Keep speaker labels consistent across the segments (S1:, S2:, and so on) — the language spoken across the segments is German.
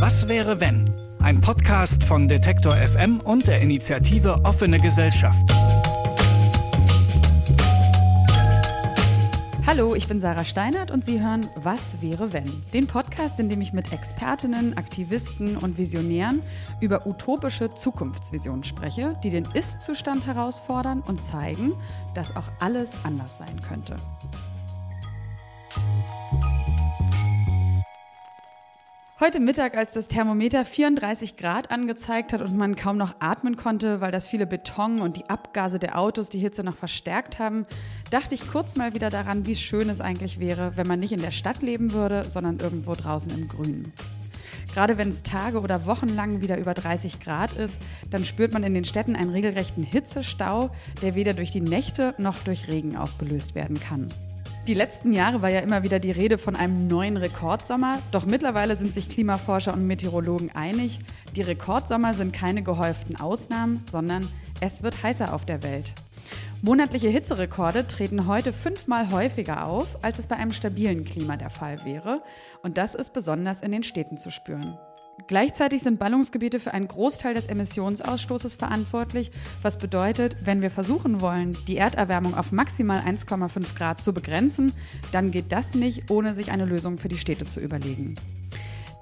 S1: Was wäre wenn? Ein Podcast von Detektor FM und der Initiative Offene Gesellschaft.
S2: Hallo, ich bin Sarah Steinert und Sie hören Was wäre wenn? Den Podcast, in dem ich mit Expertinnen, Aktivisten und Visionären über utopische Zukunftsvisionen spreche, die den Ist-Zustand herausfordern und zeigen, dass auch alles anders sein könnte. Heute Mittag, als das Thermometer 34 Grad angezeigt hat und man kaum noch atmen konnte, weil das viele Beton und die Abgase der Autos die Hitze noch verstärkt haben, dachte ich kurz mal wieder daran, wie schön es eigentlich wäre, wenn man nicht in der Stadt leben würde, sondern irgendwo draußen im Grünen. Gerade wenn es Tage oder Wochen lang wieder über 30 Grad ist, dann spürt man in den Städten einen regelrechten Hitzestau, der weder durch die Nächte noch durch Regen aufgelöst werden kann. Die letzten Jahre war ja immer wieder die Rede von einem neuen Rekordsommer, doch mittlerweile sind sich Klimaforscher und Meteorologen einig, die Rekordsommer sind keine gehäuften Ausnahmen, sondern es wird heißer auf der Welt. Monatliche Hitzerekorde treten heute fünfmal häufiger auf, als es bei einem stabilen Klima der Fall wäre, und das ist besonders in den Städten zu spüren. Gleichzeitig sind Ballungsgebiete für einen Großteil des Emissionsausstoßes verantwortlich, was bedeutet, wenn wir versuchen wollen, die Erderwärmung auf maximal 1,5 Grad zu begrenzen, dann geht das nicht, ohne sich eine Lösung für die Städte zu überlegen.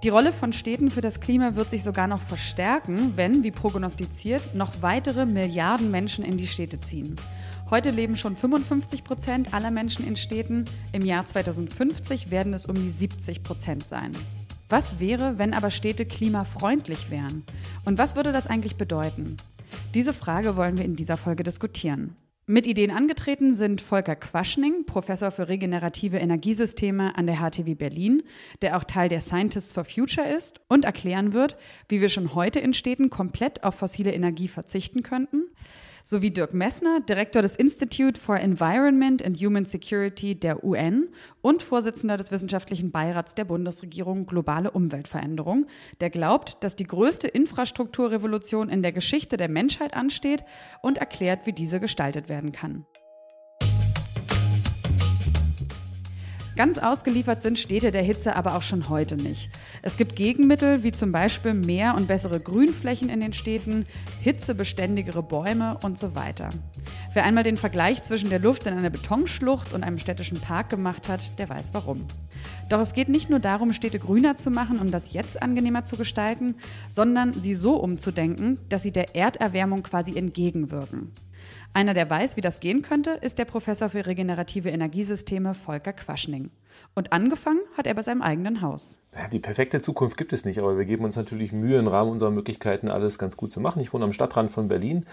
S2: Die Rolle von Städten für das Klima wird sich sogar noch verstärken, wenn, wie prognostiziert, noch weitere Milliarden Menschen in die Städte ziehen. Heute leben schon 55 Prozent aller Menschen in Städten. Im Jahr 2050 werden es um die 70 Prozent sein. Was wäre, wenn aber Städte klimafreundlich wären? Und was würde das eigentlich bedeuten? Diese Frage wollen wir in dieser Folge diskutieren. Mit Ideen angetreten sind Volker Quaschning, Professor für regenerative Energiesysteme an der HTW Berlin, der auch Teil der Scientists for Future ist und erklären wird, wie wir schon heute in Städten komplett auf fossile Energie verzichten könnten sowie Dirk Messner, Direktor des Institute for Environment and Human Security der UN und Vorsitzender des wissenschaftlichen Beirats der Bundesregierung Globale Umweltveränderung, der glaubt, dass die größte Infrastrukturrevolution in der Geschichte der Menschheit ansteht und erklärt, wie diese gestaltet werden kann. Ganz ausgeliefert sind Städte der Hitze aber auch schon heute nicht. Es gibt Gegenmittel wie zum Beispiel mehr und bessere Grünflächen in den Städten, hitzebeständigere Bäume und so weiter. Wer einmal den Vergleich zwischen der Luft in einer Betonschlucht und einem städtischen Park gemacht hat, der weiß warum. Doch es geht nicht nur darum, Städte grüner zu machen, um das Jetzt angenehmer zu gestalten, sondern sie so umzudenken, dass sie der Erderwärmung quasi entgegenwirken. Einer, der weiß, wie das gehen könnte, ist der Professor für regenerative Energiesysteme Volker Quaschning. Und angefangen hat er bei seinem eigenen Haus.
S3: Die perfekte Zukunft gibt es nicht, aber wir geben uns natürlich Mühe, im Rahmen unserer Möglichkeiten alles ganz gut zu machen. Ich wohne am Stadtrand von Berlin,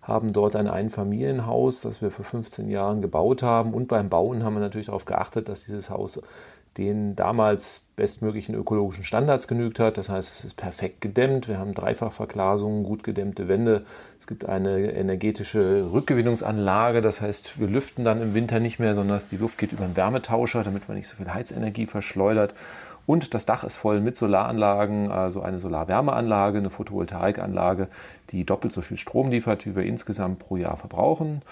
S3: haben dort ein Einfamilienhaus, das wir vor 15 Jahren gebaut haben. Und beim Bauen haben wir natürlich darauf geachtet, dass dieses Haus den damals bestmöglichen ökologischen Standards genügt hat. Das heißt, es ist perfekt gedämmt. Wir haben Dreifachverglasungen, gut gedämmte Wände. Es gibt eine energetische Rückgewinnungsanlage. Das heißt, wir lüften dann im Winter nicht mehr, sondern die Luft geht über einen Wärmetauscher, damit man nicht so viel Heizenergie verschleudert. Und das Dach ist voll mit Solaranlagen, also eine Solarwärmeanlage, eine Photovoltaikanlage, die doppelt so viel Strom liefert, wie wir insgesamt pro Jahr verbrauchen.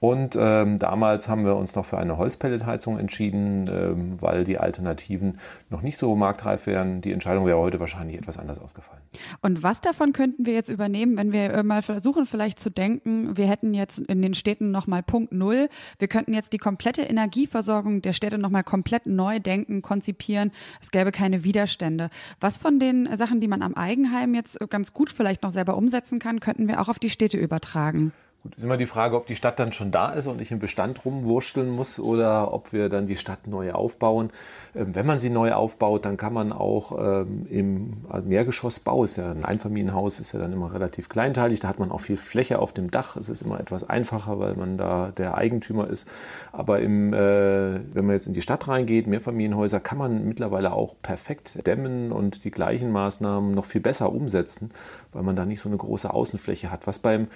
S3: Und ähm, damals haben wir uns noch für eine Holzpelletheizung entschieden, ähm, weil die Alternativen noch nicht so marktreif wären. Die Entscheidung wäre heute wahrscheinlich etwas anders ausgefallen.
S2: Und was davon könnten wir jetzt übernehmen, wenn wir äh, mal versuchen, vielleicht zu denken, wir hätten jetzt in den Städten nochmal Punkt Null. Wir könnten jetzt die komplette Energieversorgung der Städte nochmal komplett neu denken, konzipieren. Es gäbe keine Widerstände. Was von den Sachen, die man am Eigenheim jetzt ganz gut vielleicht noch selber umsetzen kann, könnten wir auch auf die Städte übertragen?
S3: Gut, ist immer die Frage, ob die Stadt dann schon da ist und ich im Bestand rumwurschteln muss oder ob wir dann die Stadt neu aufbauen. Ähm, wenn man sie neu aufbaut, dann kann man auch ähm, im Mehrgeschossbau, ist ja ein Einfamilienhaus, ist ja dann immer relativ kleinteilig, da hat man auch viel Fläche auf dem Dach. Es ist immer etwas einfacher, weil man da der Eigentümer ist. Aber im, äh, wenn man jetzt in die Stadt reingeht, Mehrfamilienhäuser, kann man mittlerweile auch perfekt dämmen und die gleichen Maßnahmen noch viel besser umsetzen, weil man da nicht so eine große Außenfläche hat. Was beim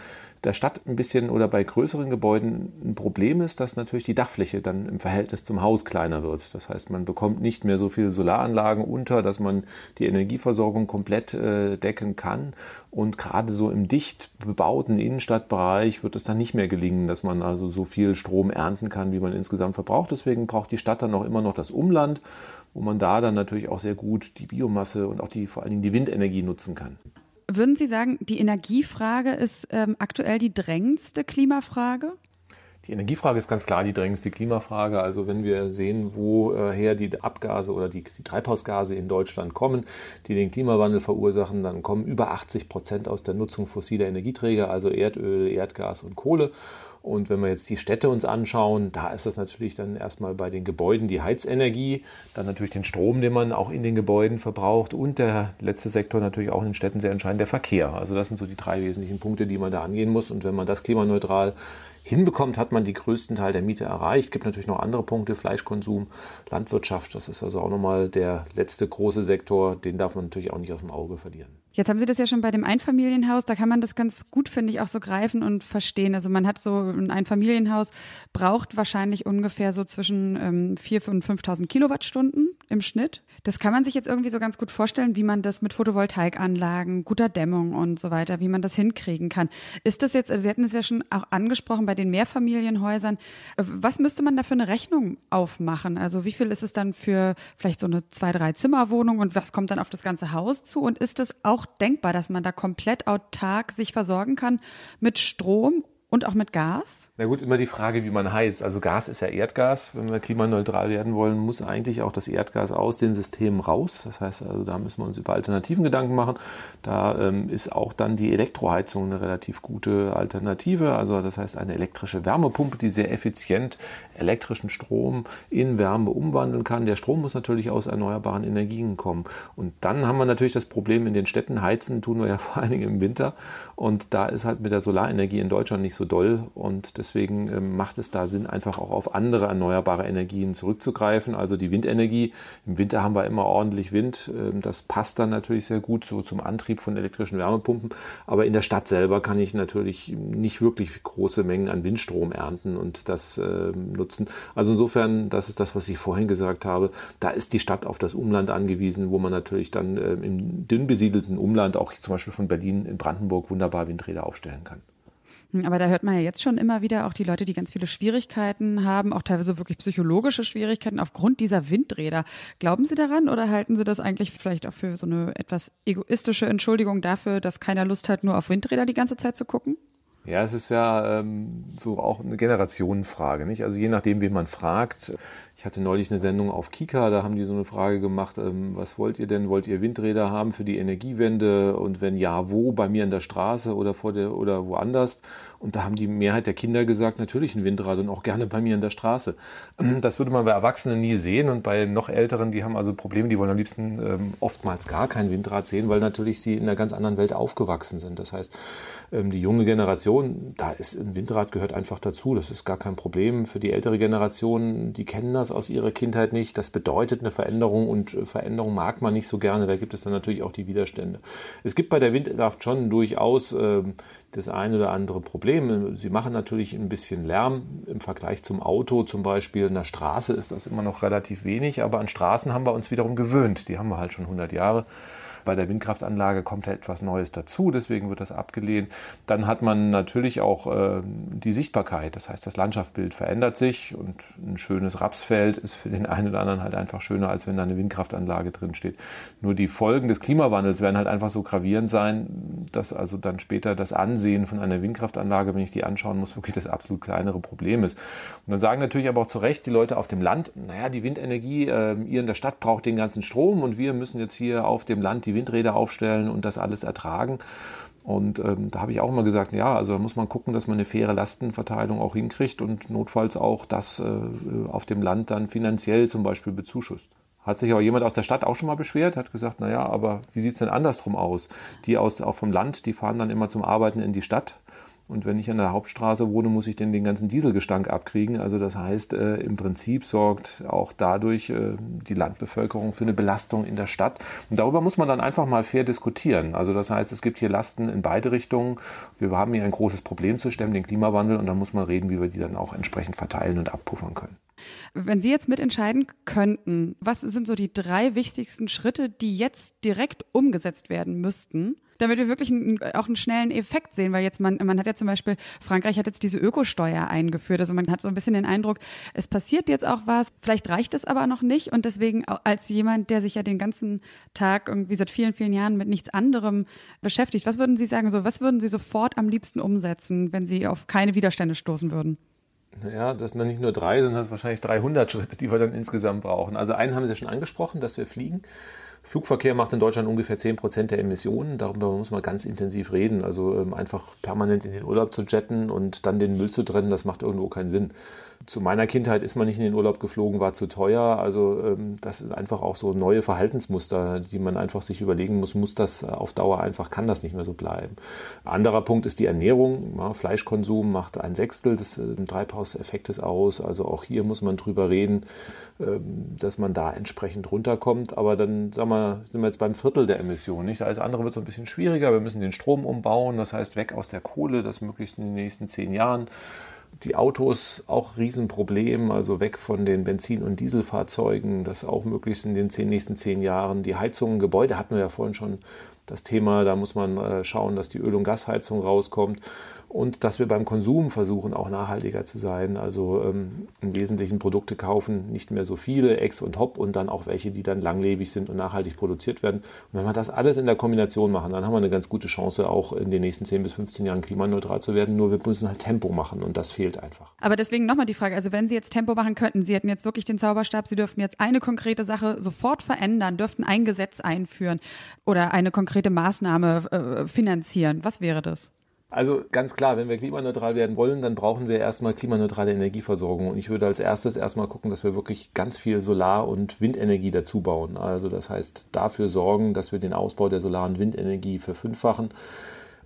S3: der Stadt ein bisschen oder bei größeren Gebäuden ein Problem ist, dass natürlich die Dachfläche dann im Verhältnis zum Haus kleiner wird. Das heißt, man bekommt nicht mehr so viele Solaranlagen unter, dass man die Energieversorgung komplett äh, decken kann. Und gerade so im dicht bebauten Innenstadtbereich wird es dann nicht mehr gelingen, dass man also so viel Strom ernten kann, wie man insgesamt verbraucht. Deswegen braucht die Stadt dann auch immer noch das Umland, wo man da dann natürlich auch sehr gut die Biomasse und auch die vor allen Dingen die Windenergie nutzen kann.
S2: Würden Sie sagen, die Energiefrage ist ähm, aktuell die drängendste Klimafrage?
S3: Die Energiefrage ist ganz klar die drängendste Klimafrage. Also wenn wir sehen, woher die Abgase oder die, die, Treibhausgase in Deutschland kommen, die den Klimawandel verursachen, dann kommen über 80 Prozent aus der Nutzung fossiler Energieträger, also Erdöl, Erdgas und Kohle. Und wenn wir jetzt die Städte uns anschauen, da ist das natürlich dann erstmal bei den Gebäuden die Heizenergie, dann natürlich den Strom, den man auch in den Gebäuden verbraucht und der letzte Sektor natürlich auch in den Städten sehr entscheidend, der Verkehr. Also das sind so die drei wesentlichen Punkte, die man da angehen muss. Und wenn man das klimaneutral hinbekommt, hat man die größten Teil der Miete erreicht. Es gibt natürlich noch andere Punkte, Fleischkonsum, Landwirtschaft, das ist also auch nochmal der letzte große Sektor, den darf man natürlich auch nicht aus dem Auge verlieren.
S2: Jetzt haben Sie das ja schon bei dem Einfamilienhaus, da kann man das ganz gut, finde ich, auch so greifen und verstehen. Also man hat so ein Einfamilienhaus, braucht wahrscheinlich ungefähr so zwischen ähm, 4.000 und 5.000 Kilowattstunden im Schnitt. Das kann man sich jetzt irgendwie so ganz gut vorstellen, wie man das mit Photovoltaikanlagen, guter Dämmung und so weiter, wie man das hinkriegen kann. Ist das jetzt, also Sie hatten es ja schon auch angesprochen bei den Mehrfamilienhäusern, äh, was müsste man da für eine Rechnung aufmachen? Also wie viel ist es dann für vielleicht so eine zwei, drei Zimmerwohnung und was kommt dann auf das ganze Haus zu? Und ist es auch denkbar, dass man da komplett autark sich versorgen kann mit Strom und auch mit Gas?
S3: Na gut, immer die Frage, wie man heizt. Also Gas ist ja Erdgas. Wenn wir klimaneutral werden wollen, muss eigentlich auch das Erdgas aus den Systemen raus. Das heißt, also da müssen wir uns über Alternativen Gedanken machen. Da ähm, ist auch dann die Elektroheizung eine relativ gute Alternative. Also das heißt eine elektrische Wärmepumpe, die sehr effizient elektrischen Strom in Wärme umwandeln kann. Der Strom muss natürlich aus erneuerbaren Energien kommen. Und dann haben wir natürlich das Problem in den Städten. Heizen tun wir ja vor allen Dingen im Winter. Und da ist halt mit der Solarenergie in Deutschland nicht so doll und deswegen ähm, macht es da Sinn, einfach auch auf andere erneuerbare Energien zurückzugreifen. Also die Windenergie. Im Winter haben wir immer ordentlich Wind. Ähm, das passt dann natürlich sehr gut so zum Antrieb von elektrischen Wärmepumpen. Aber in der Stadt selber kann ich natürlich nicht wirklich große Mengen an Windstrom ernten und das äh, nutzen. Also insofern, das ist das, was ich vorhin gesagt habe. Da ist die Stadt auf das Umland angewiesen, wo man natürlich dann im dünn besiedelten Umland, auch zum Beispiel von Berlin in Brandenburg, wunderbar Windräder aufstellen kann.
S2: Hm, aber da hört man ja jetzt schon immer wieder auch die Leute, die ganz viele Schwierigkeiten haben, auch teilweise wirklich psychologische Schwierigkeiten aufgrund dieser Windräder. Glauben Sie daran oder halten Sie das eigentlich vielleicht auch für so eine etwas egoistische Entschuldigung dafür, dass keiner Lust hat, nur auf Windräder die ganze Zeit zu gucken?
S3: Ja, es ist ja ähm, so auch eine Generationenfrage, nicht? Also je nachdem, wen man fragt, ich hatte neulich eine Sendung auf Kika, da haben die so eine Frage gemacht, ähm, was wollt ihr denn? Wollt ihr Windräder haben für die Energiewende? Und wenn ja, wo? Bei mir in der Straße oder vor der oder woanders? Und da haben die Mehrheit der Kinder gesagt, natürlich ein Windrad und auch gerne bei mir in der Straße. Ähm, das würde man bei Erwachsenen nie sehen und bei noch Älteren, die haben also Probleme, die wollen am liebsten ähm, oftmals gar kein Windrad sehen, weil natürlich sie in einer ganz anderen Welt aufgewachsen sind. Das heißt, ähm, die junge Generation, da ist ein Windrad gehört einfach dazu. Das ist gar kein Problem. Für die ältere Generation, die kennen das aus ihrer Kindheit nicht. Das bedeutet eine Veränderung und äh, Veränderung mag man nicht so gerne. Da gibt es dann natürlich auch die Widerstände. Es gibt bei der Windkraft schon durchaus äh, das eine oder andere Problem. Sie machen natürlich ein bisschen Lärm im Vergleich zum Auto zum Beispiel. In der Straße ist das immer noch relativ wenig, aber an Straßen haben wir uns wiederum gewöhnt. Die haben wir halt schon 100 Jahre. Bei der Windkraftanlage kommt etwas Neues dazu, deswegen wird das abgelehnt. Dann hat man natürlich auch äh, die Sichtbarkeit, das heißt, das Landschaftsbild verändert sich und ein schönes Rapsfeld ist für den einen oder anderen halt einfach schöner, als wenn da eine Windkraftanlage drin steht. Nur die Folgen des Klimawandels werden halt einfach so gravierend sein, dass also dann später das Ansehen von einer Windkraftanlage, wenn ich die anschauen muss, wirklich das absolut kleinere Problem ist. Und dann sagen natürlich aber auch zu Recht die Leute auf dem Land, naja, die Windenergie, äh, ihr in der Stadt braucht den ganzen Strom und wir müssen jetzt hier auf dem Land die die Windräder aufstellen und das alles ertragen. Und ähm, da habe ich auch immer gesagt, ja, also da muss man gucken, dass man eine faire Lastenverteilung auch hinkriegt und notfalls auch das äh, auf dem Land dann finanziell zum Beispiel bezuschusst. Hat sich aber jemand aus der Stadt auch schon mal beschwert, hat gesagt, naja, aber wie sieht's denn andersrum aus? Die aus, auch vom Land, die fahren dann immer zum Arbeiten in die Stadt Und wenn ich an der Hauptstraße wohne, muss ich denn den ganzen Dieselgestank abkriegen. Also das heißt, äh, im Prinzip sorgt auch dadurch äh, die Landbevölkerung für eine Belastung in der Stadt. Und darüber muss man dann einfach mal fair diskutieren. Also das heißt, es gibt hier Lasten in beide Richtungen. Wir haben hier ein großes Problem zu stemmen, den Klimawandel. Und da muss man reden, wie wir die dann auch entsprechend verteilen und abpuffern können.
S2: Wenn Sie jetzt mitentscheiden könnten, was sind so die drei wichtigsten Schritte, die jetzt direkt umgesetzt werden müssten, damit wir wirklich einen, auch einen schnellen Effekt sehen, weil jetzt man, man hat ja zum Beispiel, Frankreich hat jetzt diese Ökosteuer eingeführt, also man hat so ein bisschen den Eindruck, es passiert jetzt auch was, vielleicht reicht es aber noch nicht und deswegen als jemand, der sich ja den ganzen Tag irgendwie seit vielen, vielen Jahren mit nichts anderem beschäftigt, was würden Sie sagen, so, was würden Sie sofort am liebsten umsetzen, wenn Sie auf keine Widerstände stoßen würden?
S3: Naja, das sind dann nicht nur drei, sondern das sind wahrscheinlich 300 Schritte, die wir dann insgesamt brauchen. Also einen haben Sie schon angesprochen, dass wir fliegen. Flugverkehr macht in Deutschland ungefähr 10 Prozent der Emissionen. Darüber muss man ganz intensiv reden. Also ähm, einfach permanent in den Urlaub zu jetten und dann den Müll zu trennen, das macht irgendwo keinen Sinn zu meiner Kindheit ist man nicht in den Urlaub geflogen, war zu teuer. Also ähm, das ist einfach auch so neue Verhaltensmuster, die man einfach sich überlegen muss, muss das auf Dauer einfach, kann das nicht mehr so bleiben. Anderer Punkt ist die Ernährung. Ja, Fleischkonsum macht ein Sechstel des äh, Treibhauseffektes aus. Also auch hier muss man drüber reden, ähm, dass man da entsprechend runterkommt. Aber dann sagen wir, sind wir jetzt beim Viertel der Emissionen. Nicht? Alles andere wird so ein bisschen schwieriger. Wir müssen den Strom umbauen, das heißt weg aus der Kohle, das möglichst in den nächsten zehn Jahren die Autos auch Riesenproblem, also weg von den Benzin- und Dieselfahrzeugen, das auch möglichst in den zehn, nächsten zehn Jahren. Die Heizungen, Gebäude hatten wir ja vorhin schon das Thema, da muss man äh, schauen, dass die Öl- und Gasheizung rauskommt und dass wir beim Konsum versuchen, auch nachhaltiger zu sein. Also ähm, im Wesentlichen Produkte kaufen, nicht mehr so viele, Ex und Hop und dann auch welche, die dann langlebig sind und nachhaltig produziert werden. Und wenn wir das alles in der Kombination machen, dann haben wir eine ganz gute Chance, auch in den nächsten 10 bis 15 Jahren klimaneutral zu werden. Nur wir müssen halt Tempo machen und das fehlt einfach.
S2: Aber deswegen nochmal die Frage, also wenn Sie jetzt Tempo machen könnten, Sie hätten jetzt wirklich den Zauberstab, Sie dürften jetzt eine konkrete Sache sofort verändern, dürften ein Gesetz einführen oder eine konkrete Maßnahme äh, finanzieren. Was wäre das?
S3: Also ganz klar, wenn wir klimaneutral werden wollen, dann brauchen wir erstmal klimaneutrale Energieversorgung. Und ich würde als erstes erstmal gucken, dass wir wirklich ganz viel Solar- und Windenergie dazu bauen. Also das heißt, dafür sorgen, dass wir den Ausbau der Solar- und Windenergie verfünffachen.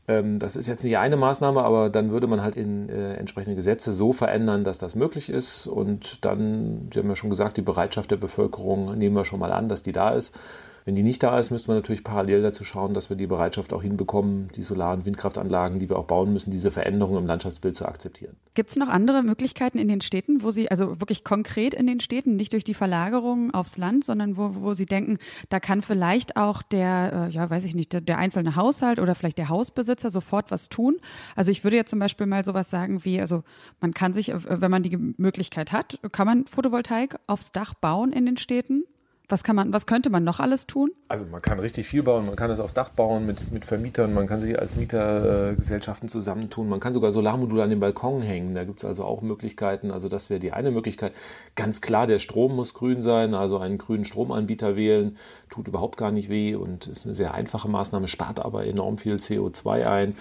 S3: Ähm, das ist jetzt nicht eine Maßnahme, aber dann würde man halt in äh, entsprechende Gesetze so verändern, dass das möglich ist. Und dann, Sie haben ja schon gesagt, die Bereitschaft der Bevölkerung nehmen wir schon mal an, dass die da ist. Wenn die nicht da ist, müsste man natürlich parallel dazu schauen, dass wir die Bereitschaft auch hinbekommen, die Solar- und Windkraftanlagen, die wir auch bauen müssen, diese Veränderungen im Landschaftsbild zu akzeptieren.
S2: Gibt es noch andere Möglichkeiten in den Städten, wo Sie, also wirklich konkret in den Städten, nicht durch die Verlagerung aufs Land, sondern wo, wo Sie denken, da kann vielleicht auch der, äh, ja, weiß ich nicht, der, der einzelne Haushalt oder vielleicht der Hausbesitzer sofort was tun? Also ich würde jetzt zum Beispiel mal sowas sagen wie, also man kann sich, äh, wenn man die Möglichkeit hat, kann man Photovoltaik aufs Dach bauen in den Städten? Was kann man, was könnte man noch alles tun?
S3: Also man kann richtig viel bauen, man kann es aufs Dach bauen mit, mit Vermietern, man kann sich als Mietergesellschaften zusammentun, man kann sogar Solarmodule an den Balkon hängen, da gibt es also auch Möglichkeiten. Also das wäre die eine Möglichkeit. Ganz klar, der Strom muss grün sein, also einen grünen Stromanbieter wählen, tut überhaupt gar nicht weh und ist eine sehr einfache Maßnahme, spart aber enorm viel CO2 ein.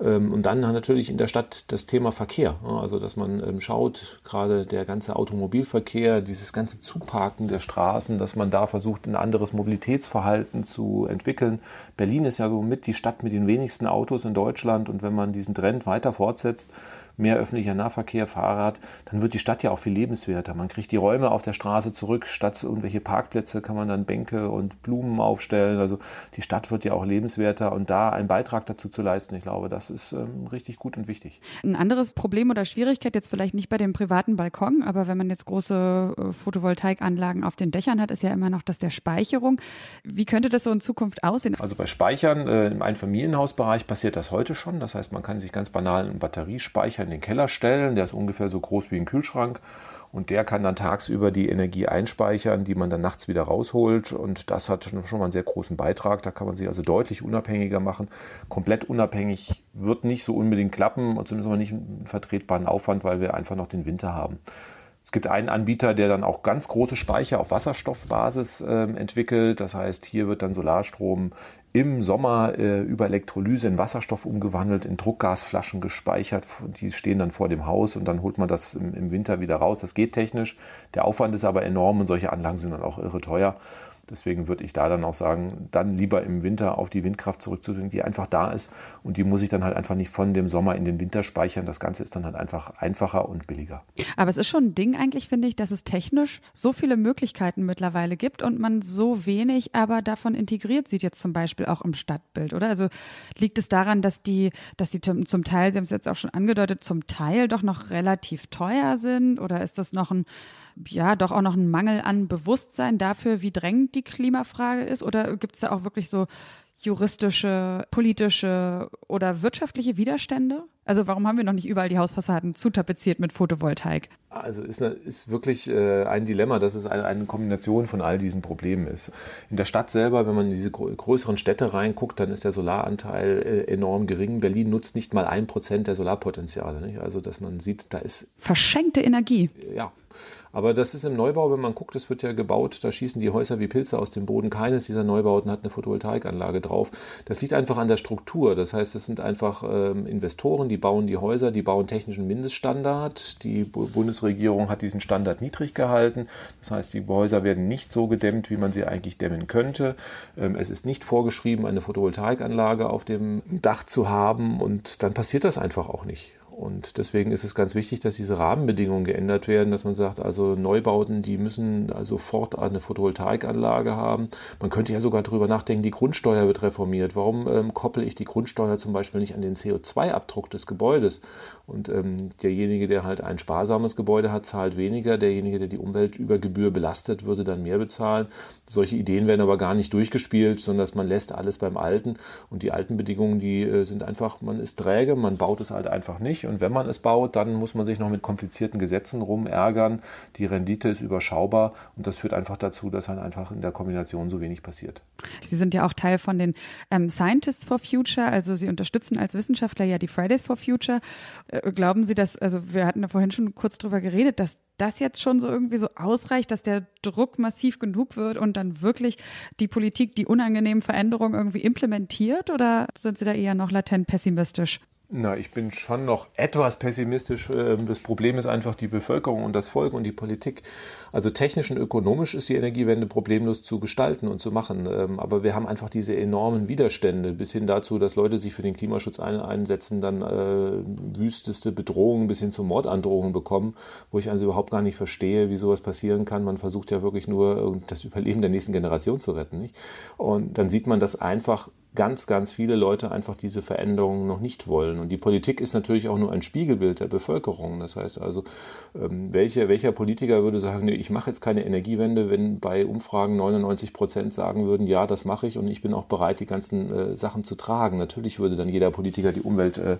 S3: Ähm, und dann natürlich in der Stadt das Thema Verkehr, also dass man ähm, schaut, gerade der ganze Automobilverkehr, dieses ganze Zuparken der Straßen, dass man da versucht, ein anderes Mobilitätsverhalten zu entwickeln. Berlin ist ja so mit die Stadt mit den wenigsten Autos in Deutschland und wenn man diesen Trend weiter fortsetzt, mehr öffentlicher Nahverkehr, Fahrrad, dann wird die Stadt ja auch viel lebenswerter. Man kriegt die Räume auf der Straße zurück, statt irgendwelche Parkplätze kann man dann Bänke und Blumen aufstellen. Also die Stadt wird ja auch lebenswerter und da einen Beitrag dazu zu leisten, ich glaube, das ist ähm, richtig gut und wichtig.
S2: Ein anderes Problem oder Schwierigkeit jetzt vielleicht nicht bei dem privaten Balkon, aber wenn man jetzt große äh, Photovoltaikanlagen auf den Dächern hat, ist ja immer noch das der Speicherung. Wie könnte das so in Zukunft aussehen?
S3: Also bei Speichern äh, im Einfamilienhausbereich passiert das heute schon. Das heißt, man kann sich ganz banal einen Batteriespeicher in den Keller stellen. Der ist ungefähr so groß wie ein Kühlschrank. Und der kann dann tagsüber die Energie einspeichern, die man dann nachts wieder rausholt. Und das hat schon mal einen sehr großen Beitrag. Da kann man sich also deutlich unabhängiger machen. Komplett unabhängig wird nicht so unbedingt klappen, zumindest aber nicht einen vertretbaren Aufwand, weil wir einfach noch den Winter haben. Es gibt einen Anbieter, der dann auch ganz große Speicher auf Wasserstoffbasis äh, entwickelt. Das heißt, hier wird dann Solarstrom im Sommer äh, über Elektrolyse in Wasserstoff umgewandelt, in Druckgasflaschen gespeichert. Die stehen dann vor dem Haus und dann holt man das im, im Winter wieder raus. Das geht technisch. Der Aufwand ist aber enorm und solche Anlagen sind dann auch irre teuer. Deswegen würde ich da dann auch sagen, dann lieber im Winter auf die Windkraft zurückzudrücken, die einfach da ist und die muss ich dann halt einfach nicht von dem Sommer in den Winter speichern. Das Ganze ist dann halt einfach einfacher und billiger.
S2: Aber es ist schon ein Ding eigentlich, finde ich, dass es technisch so viele Möglichkeiten mittlerweile gibt und man so wenig aber davon integriert sieht jetzt zum Beispiel auch im Stadtbild, oder? Also liegt es daran, dass die, dass die zum Teil, Sie haben es jetzt auch schon angedeutet, zum Teil doch noch relativ teuer sind oder ist das noch ein ja doch auch noch ein Mangel an Bewusstsein dafür, wie drängend die Klimafrage ist? Oder gibt es da auch wirklich so juristische, politische oder wirtschaftliche Widerstände? Also warum haben wir noch nicht überall die Hausfassaden zutapeziert mit Photovoltaik?
S3: Also ist, ist wirklich äh, ein Dilemma, dass es eine, eine, Kombination von all diesen Problemen ist. In der Stadt selber, wenn man in diese größeren Städte reinguckt, dann ist der Solaranteil äh, enorm gering. Berlin nutzt nicht mal ein Prozent der Solarpotenziale. Nicht? Also dass man sieht, da ist...
S2: Verschenkte Energie.
S3: Ja, aber das ist im Neubau, wenn man guckt, es wird ja gebaut, da schießen die Häuser wie Pilze aus dem Boden. Keines dieser Neubauten hat eine Photovoltaikanlage drauf. Das liegt einfach an der Struktur. Das heißt, es sind einfach ähm, Investoren, die bauen die Häuser, die bauen technischen Mindeststandard. Die Bundesregierung hat diesen Standard niedrig gehalten. Das heißt, die Häuser werden nicht so gedämmt, wie man sie eigentlich dämmen könnte. Ähm, es ist nicht vorgeschrieben, eine Photovoltaikanlage auf dem Dach zu haben und dann passiert das einfach auch nicht. Und deswegen ist es ganz wichtig, dass diese Rahmenbedingungen geändert werden, dass man sagt, also Neubauten, die müssen sofort eine Photovoltaikanlage haben. Man könnte ja sogar darüber nachdenken, die Grundsteuer wird reformiert. Warum ähm, koppel ich die Grundsteuer zum Beispiel nicht an den CO2-Abdruck des Gebäudes? Und ähm, derjenige, der halt ein sparsames Gebäude hat, zahlt weniger. Derjenige, der die Umwelt über Gebühr belastet, würde dann mehr bezahlen. Solche Ideen werden aber gar nicht durchgespielt, sondern dass man lässt alles beim Alten. Und die alten Bedingungen, die äh, sind einfach, man ist träge, man baut es halt einfach nicht. Und wenn man es baut, dann muss man sich noch mit komplizierten Gesetzen rumärgern. Die Rendite ist überschaubar und das führt einfach dazu, dass halt einfach in der Kombination so wenig passiert.
S2: Sie sind ja auch Teil von den ähm, Scientists for Future, also Sie unterstützen als Wissenschaftler ja die Fridays for Future. Äh, glauben Sie, dass, also wir hatten ja vorhin schon kurz drüber geredet, dass das jetzt schon so irgendwie so ausreicht, dass der Druck massiv genug wird und dann wirklich die Politik die unangenehmen Veränderungen irgendwie implementiert oder sind Sie da eher noch latent pessimistisch?
S3: Na, ich bin schon noch etwas pessimistisch. Ähm, das Problem ist einfach die Bevölkerung und das Volk und die Politik. Also technisch und ökonomisch ist die Energiewende problemlos zu gestalten und zu machen. Ähm, aber wir haben einfach diese enormen Widerstände bis hin dazu, dass Leute sich für den Klimaschutz einsetzen, dann äh, wüsteste Bedrohungen bis hin zu Mordandrohungen bekommen, wo ich also überhaupt gar nicht verstehe, wie sowas passieren kann. Man versucht ja wirklich nur das Überleben der nächsten Generation zu retten. Nicht? Und dann sieht man, dass einfach ganz, ganz viele Leute einfach diese Veränderungen noch nicht wollen. Und die Politik ist natürlich auch nur ein Spiegelbild der Bevölkerung. Das heißt also, ähm, welche, welcher Politiker würde sagen, nee, ich mache jetzt keine Energiewende, wenn bei Umfragen 99 Prozent sagen würden, ja, das mache ich und ich bin auch bereit, die ganzen äh, Sachen zu tragen. Natürlich würde dann jeder Politiker die Umwelt äh,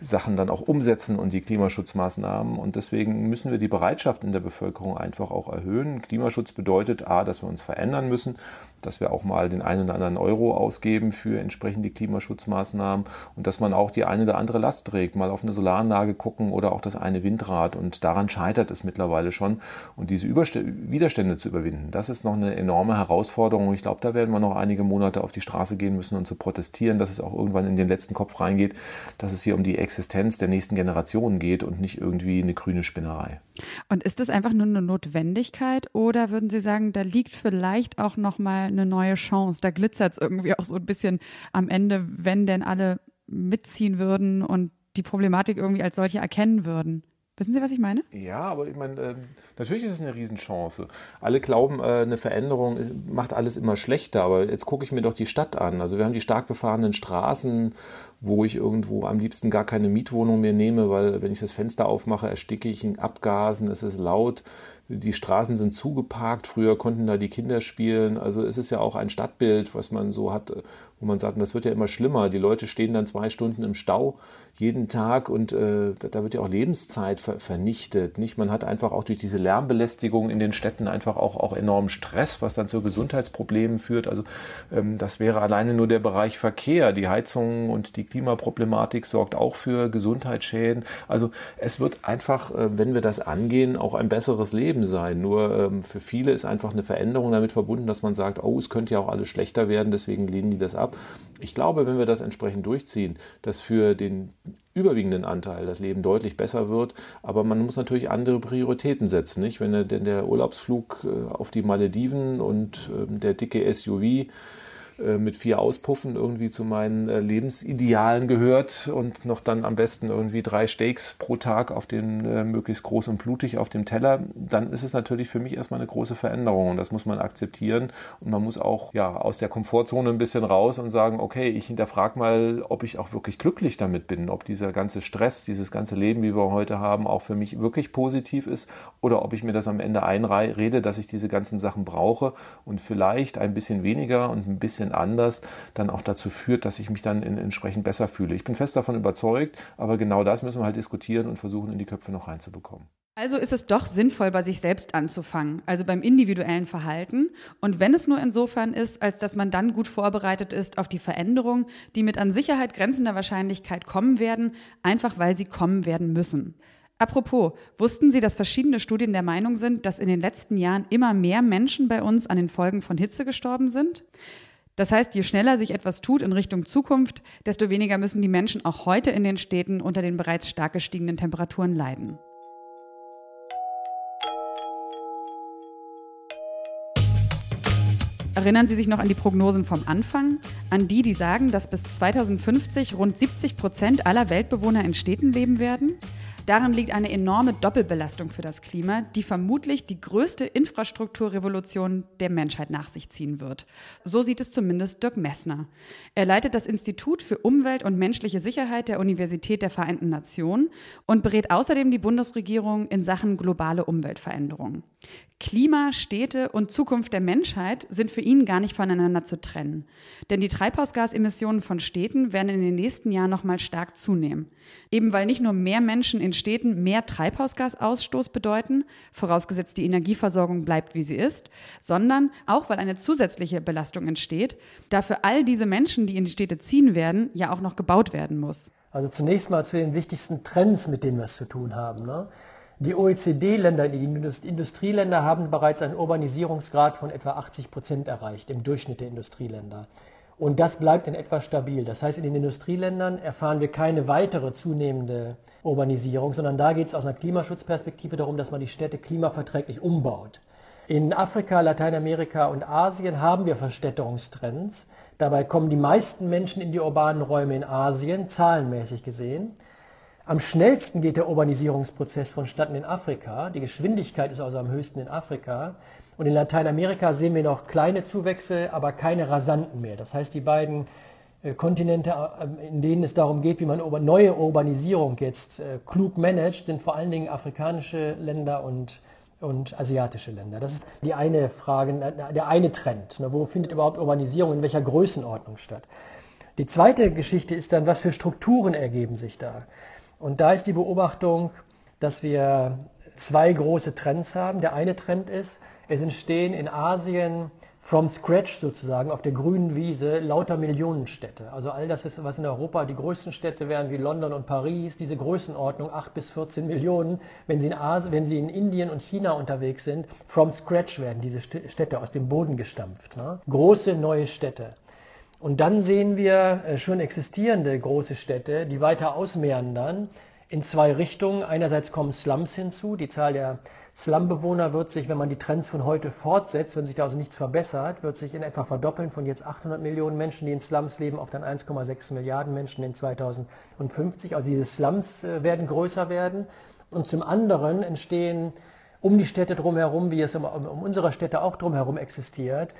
S3: Sachen dann auch umsetzen und die Klimaschutzmaßnahmen. Und deswegen müssen wir die Bereitschaft in der Bevölkerung einfach auch erhöhen. Klimaschutz bedeutet A, dass wir uns verändern müssen, dass wir auch mal den einen oder anderen Euro ausgeben für entsprechende Klimaschutzmaßnahmen und dass man auch die eine oder andere Last trägt, mal auf eine Solaranlage gucken oder auch das eine Windrad. Und daran scheitert es mittlerweile schon. Und diese Überst Widerstände zu überwinden, das ist noch eine enorme Herausforderung. Ich glaube, da werden wir noch einige Monate auf die Straße gehen müssen und zu protestieren, dass es auch irgendwann in den letzten Kopf reingeht, dass es hier um die Existenz der nächsten Generationen geht und nicht irgendwie eine grüne Spinnerei.
S2: Und ist das einfach nur eine Notwendigkeit oder würden Sie sagen, da liegt vielleicht auch noch mal eine neue Chance? Da glitzert es irgendwie auch so ein bisschen am Ende, wenn denn alle mitziehen würden und die Problematik irgendwie als solche erkennen würden. Wissen Sie, was ich meine?
S3: Ja, aber ich meine, äh, natürlich ist es eine Riesenchance. Alle glauben, äh, eine Veränderung macht alles immer schlechter, aber jetzt gucke ich mir doch die Stadt an. Also wir haben die stark befahrenen Straßen, wo ich irgendwo am liebsten gar keine Mietwohnung mehr nehme, weil wenn ich das Fenster aufmache, ersticke ich in Abgasen, es ist laut die Straßen sind zugeparkt, früher konnten da die Kinder spielen. Also es ist ja auch ein Stadtbild, was man so hat, wo man sagt, das wird ja immer schlimmer. Die Leute stehen dann zwei Stunden im Stau jeden Tag und äh, da wird ja auch Lebenszeit ver vernichtet. Nicht? Man hat einfach auch durch diese Lärmbelästigung in den Städten einfach auch, auch enormen Stress, was dann zu Gesundheitsproblemen führt. Also ähm, das wäre alleine nur der Bereich Verkehr, die Heizungen und die Klimaproblematik sorgt auch für Gesundheitsschäden. Also es wird einfach, äh, wenn wir das angehen, auch ein besseres Leben sein. Nur ähm, für viele ist einfach eine Veränderung damit verbunden, dass man sagt, oh, es könnte ja auch alles schlechter werden, deswegen lehnen die das ab. Ich glaube, wenn wir das entsprechend durchziehen, dass für den überwiegenden Anteil das Leben deutlich besser wird. Aber man muss natürlich andere Prioritäten setzen. Nicht? Wenn denn der Urlaubsflug äh, auf die Malediven und ähm, der dicke SUV mit vier Auspuffen irgendwie zu meinen äh, Lebensidealen gehört und noch dann am besten irgendwie drei Steaks pro Tag auf den äh, möglichst groß und blutig auf dem Teller, dann ist es natürlich für mich erstmal eine große Veränderung und das muss man akzeptieren. Und man muss auch ja aus der Komfortzone ein bisschen raus und sagen, okay, ich hinterfrage mal, ob ich auch wirklich glücklich damit bin, ob dieser ganze Stress, dieses ganze Leben, wie wir heute haben, auch für mich wirklich positiv ist oder ob ich mir das am Ende einrede, dass ich diese ganzen Sachen brauche und vielleicht ein bisschen weniger und ein bisschen bisschen anders dann auch dazu führt, dass ich mich dann in, entsprechend besser fühle. Ich bin fest davon überzeugt, aber genau das müssen wir halt diskutieren und versuchen, in die Köpfe noch reinzubekommen.
S2: Also ist es doch sinnvoll, bei sich selbst anzufangen, also beim individuellen Verhalten. Und wenn es nur insofern ist, als dass man dann gut vorbereitet ist auf die Veränderungen, die mit an Sicherheit grenzender Wahrscheinlichkeit kommen werden, einfach weil sie kommen werden müssen. Apropos, wussten Sie, dass verschiedene Studien der Meinung sind, dass in den letzten Jahren immer mehr Menschen bei uns an den Folgen von Hitze gestorben sind? Das heißt, je schneller sich etwas tut in Richtung Zukunft, desto weniger müssen die Menschen auch heute in den Städten unter den bereits stark gestiegenen Temperaturen leiden. Erinnern Sie sich noch an die Prognosen vom Anfang? An die, die sagen, dass bis 2050 rund 70 Prozent aller Weltbewohner in Städten leben werden? Darin liegt eine enorme Doppelbelastung für das Klima, die vermutlich die größte Infrastrukturrevolution der Menschheit nach sich ziehen wird. So sieht es zumindest Dirk Messner. Er leitet das Institut für Umwelt und menschliche Sicherheit der Universität der Vereinten Nationen und berät außerdem die Bundesregierung in Sachen globale Umweltveränderung. Klima, Städte und Zukunft der Menschheit sind für ihn gar nicht voneinander zu trennen. Denn die Treibhausgasemissionen von Städten werden in den nächsten Jahren noch mal stark zunehmen. Eben weil nicht nur mehr Menschen in Städten mehr Treibhausgasausstoß bedeuten, vorausgesetzt die Energieversorgung bleibt, wie sie ist, sondern auch weil eine zusätzliche Belastung entsteht, da für all diese Menschen, die in die Städte ziehen werden, ja auch noch gebaut werden muss.
S4: Also zunächst mal zu den wichtigsten Trends, mit denen wir es zu tun haben. Ne? Die OECD-Länder, die Industrieländer haben bereits einen Urbanisierungsgrad von etwa 80 Prozent erreicht, im Durchschnitt der Industrieländer. Und das bleibt in etwa stabil. Das heißt, in den Industrieländern erfahren wir keine weitere zunehmende Urbanisierung, sondern da geht es aus einer Klimaschutzperspektive darum, dass man die Städte klimaverträglich umbaut. In Afrika, Lateinamerika und Asien haben wir Verstädterungstrends. Dabei kommen die meisten Menschen in die urbanen Räume in Asien, zahlenmäßig gesehen. Am schnellsten geht der Urbanisierungsprozess vonstatten in Afrika. Die Geschwindigkeit ist also am höchsten in Afrika. Und in Lateinamerika sehen wir noch kleine Zuwächse, aber keine rasanten mehr. Das heißt, die beiden äh, Kontinente, äh, in denen es darum geht, wie man neue Urbanisierung jetzt äh, klug managt, sind vor allen Dingen afrikanische Länder und, und asiatische Länder. Das ist die eine Frage, der eine Trend. Ne, wo findet überhaupt Urbanisierung, in welcher Größenordnung statt? Die zweite Geschichte ist dann, was für Strukturen ergeben sich da? Und da ist die Beobachtung, dass wir zwei große Trends haben. Der eine Trend ist, es entstehen in Asien from scratch sozusagen auf der grünen Wiese lauter Millionenstädte. Also all das, was in Europa die größten Städte wären, wie London und Paris, diese Größenordnung 8 bis 14 Millionen, wenn sie, in Asien, wenn sie in Indien und China unterwegs sind, from scratch werden diese Städte aus dem Boden gestampft. Ne? Große neue Städte. Und dann sehen wir äh, schon existierende große Städte, die weiter ausmeandern in zwei Richtungen. Einerseits kommen Slums hinzu. Die Zahl der Slumbewohner wird sich, wenn man die Trends von heute fortsetzt, wenn sich da also nichts verbessert, wird sich in etwa verdoppeln von jetzt 800 Millionen Menschen, die in Slums leben, auf dann 1,6 Milliarden Menschen in 2050. Also diese Slums äh, werden größer werden. Und zum anderen entstehen um die Städte drumherum, wie es um, um unsere Städte auch drumherum existiert,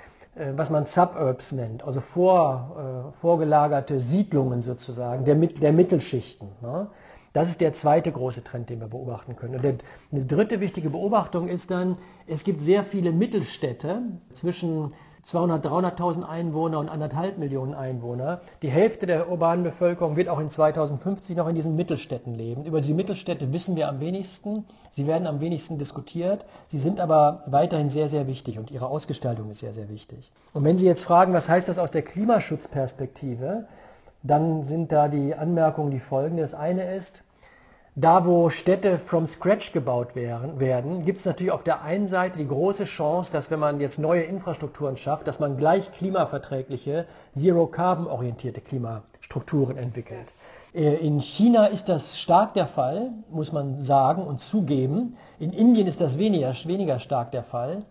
S4: was man Suburbs nennt, also vor, äh, vorgelagerte Siedlungen sozusagen der, der Mittelschichten. Ne? Das ist der zweite große Trend, den wir beobachten können. Und der, eine dritte wichtige Beobachtung ist dann, es gibt sehr viele Mittelstädte zwischen 200.000, 300.000 Einwohner und anderthalb Millionen Einwohner. Die Hälfte der urbanen Bevölkerung wird auch in 2050 noch in diesen Mittelstädten leben. Über diese Mittelstädte wissen wir am wenigsten. Sie werden am wenigsten diskutiert. Sie sind aber weiterhin sehr, sehr wichtig und ihre Ausgestaltung ist sehr, sehr wichtig. Und wenn Sie jetzt fragen, was heißt das aus der Klimaschutzperspektive, dann sind da die Anmerkungen die folgende. Das eine ist, da wo Städte from scratch gebaut werden, werden gibt es natürlich auf der einen Seite die große Chance, dass wenn man jetzt neue Infrastrukturen schafft, dass man gleich klimaverträgliche, zero-carbon-orientierte Klimastrukturen entwickelt. Äh, in China ist das stark der Fall, muss man sagen und zugeben. In Indien ist das weniger, weniger stark der Fall.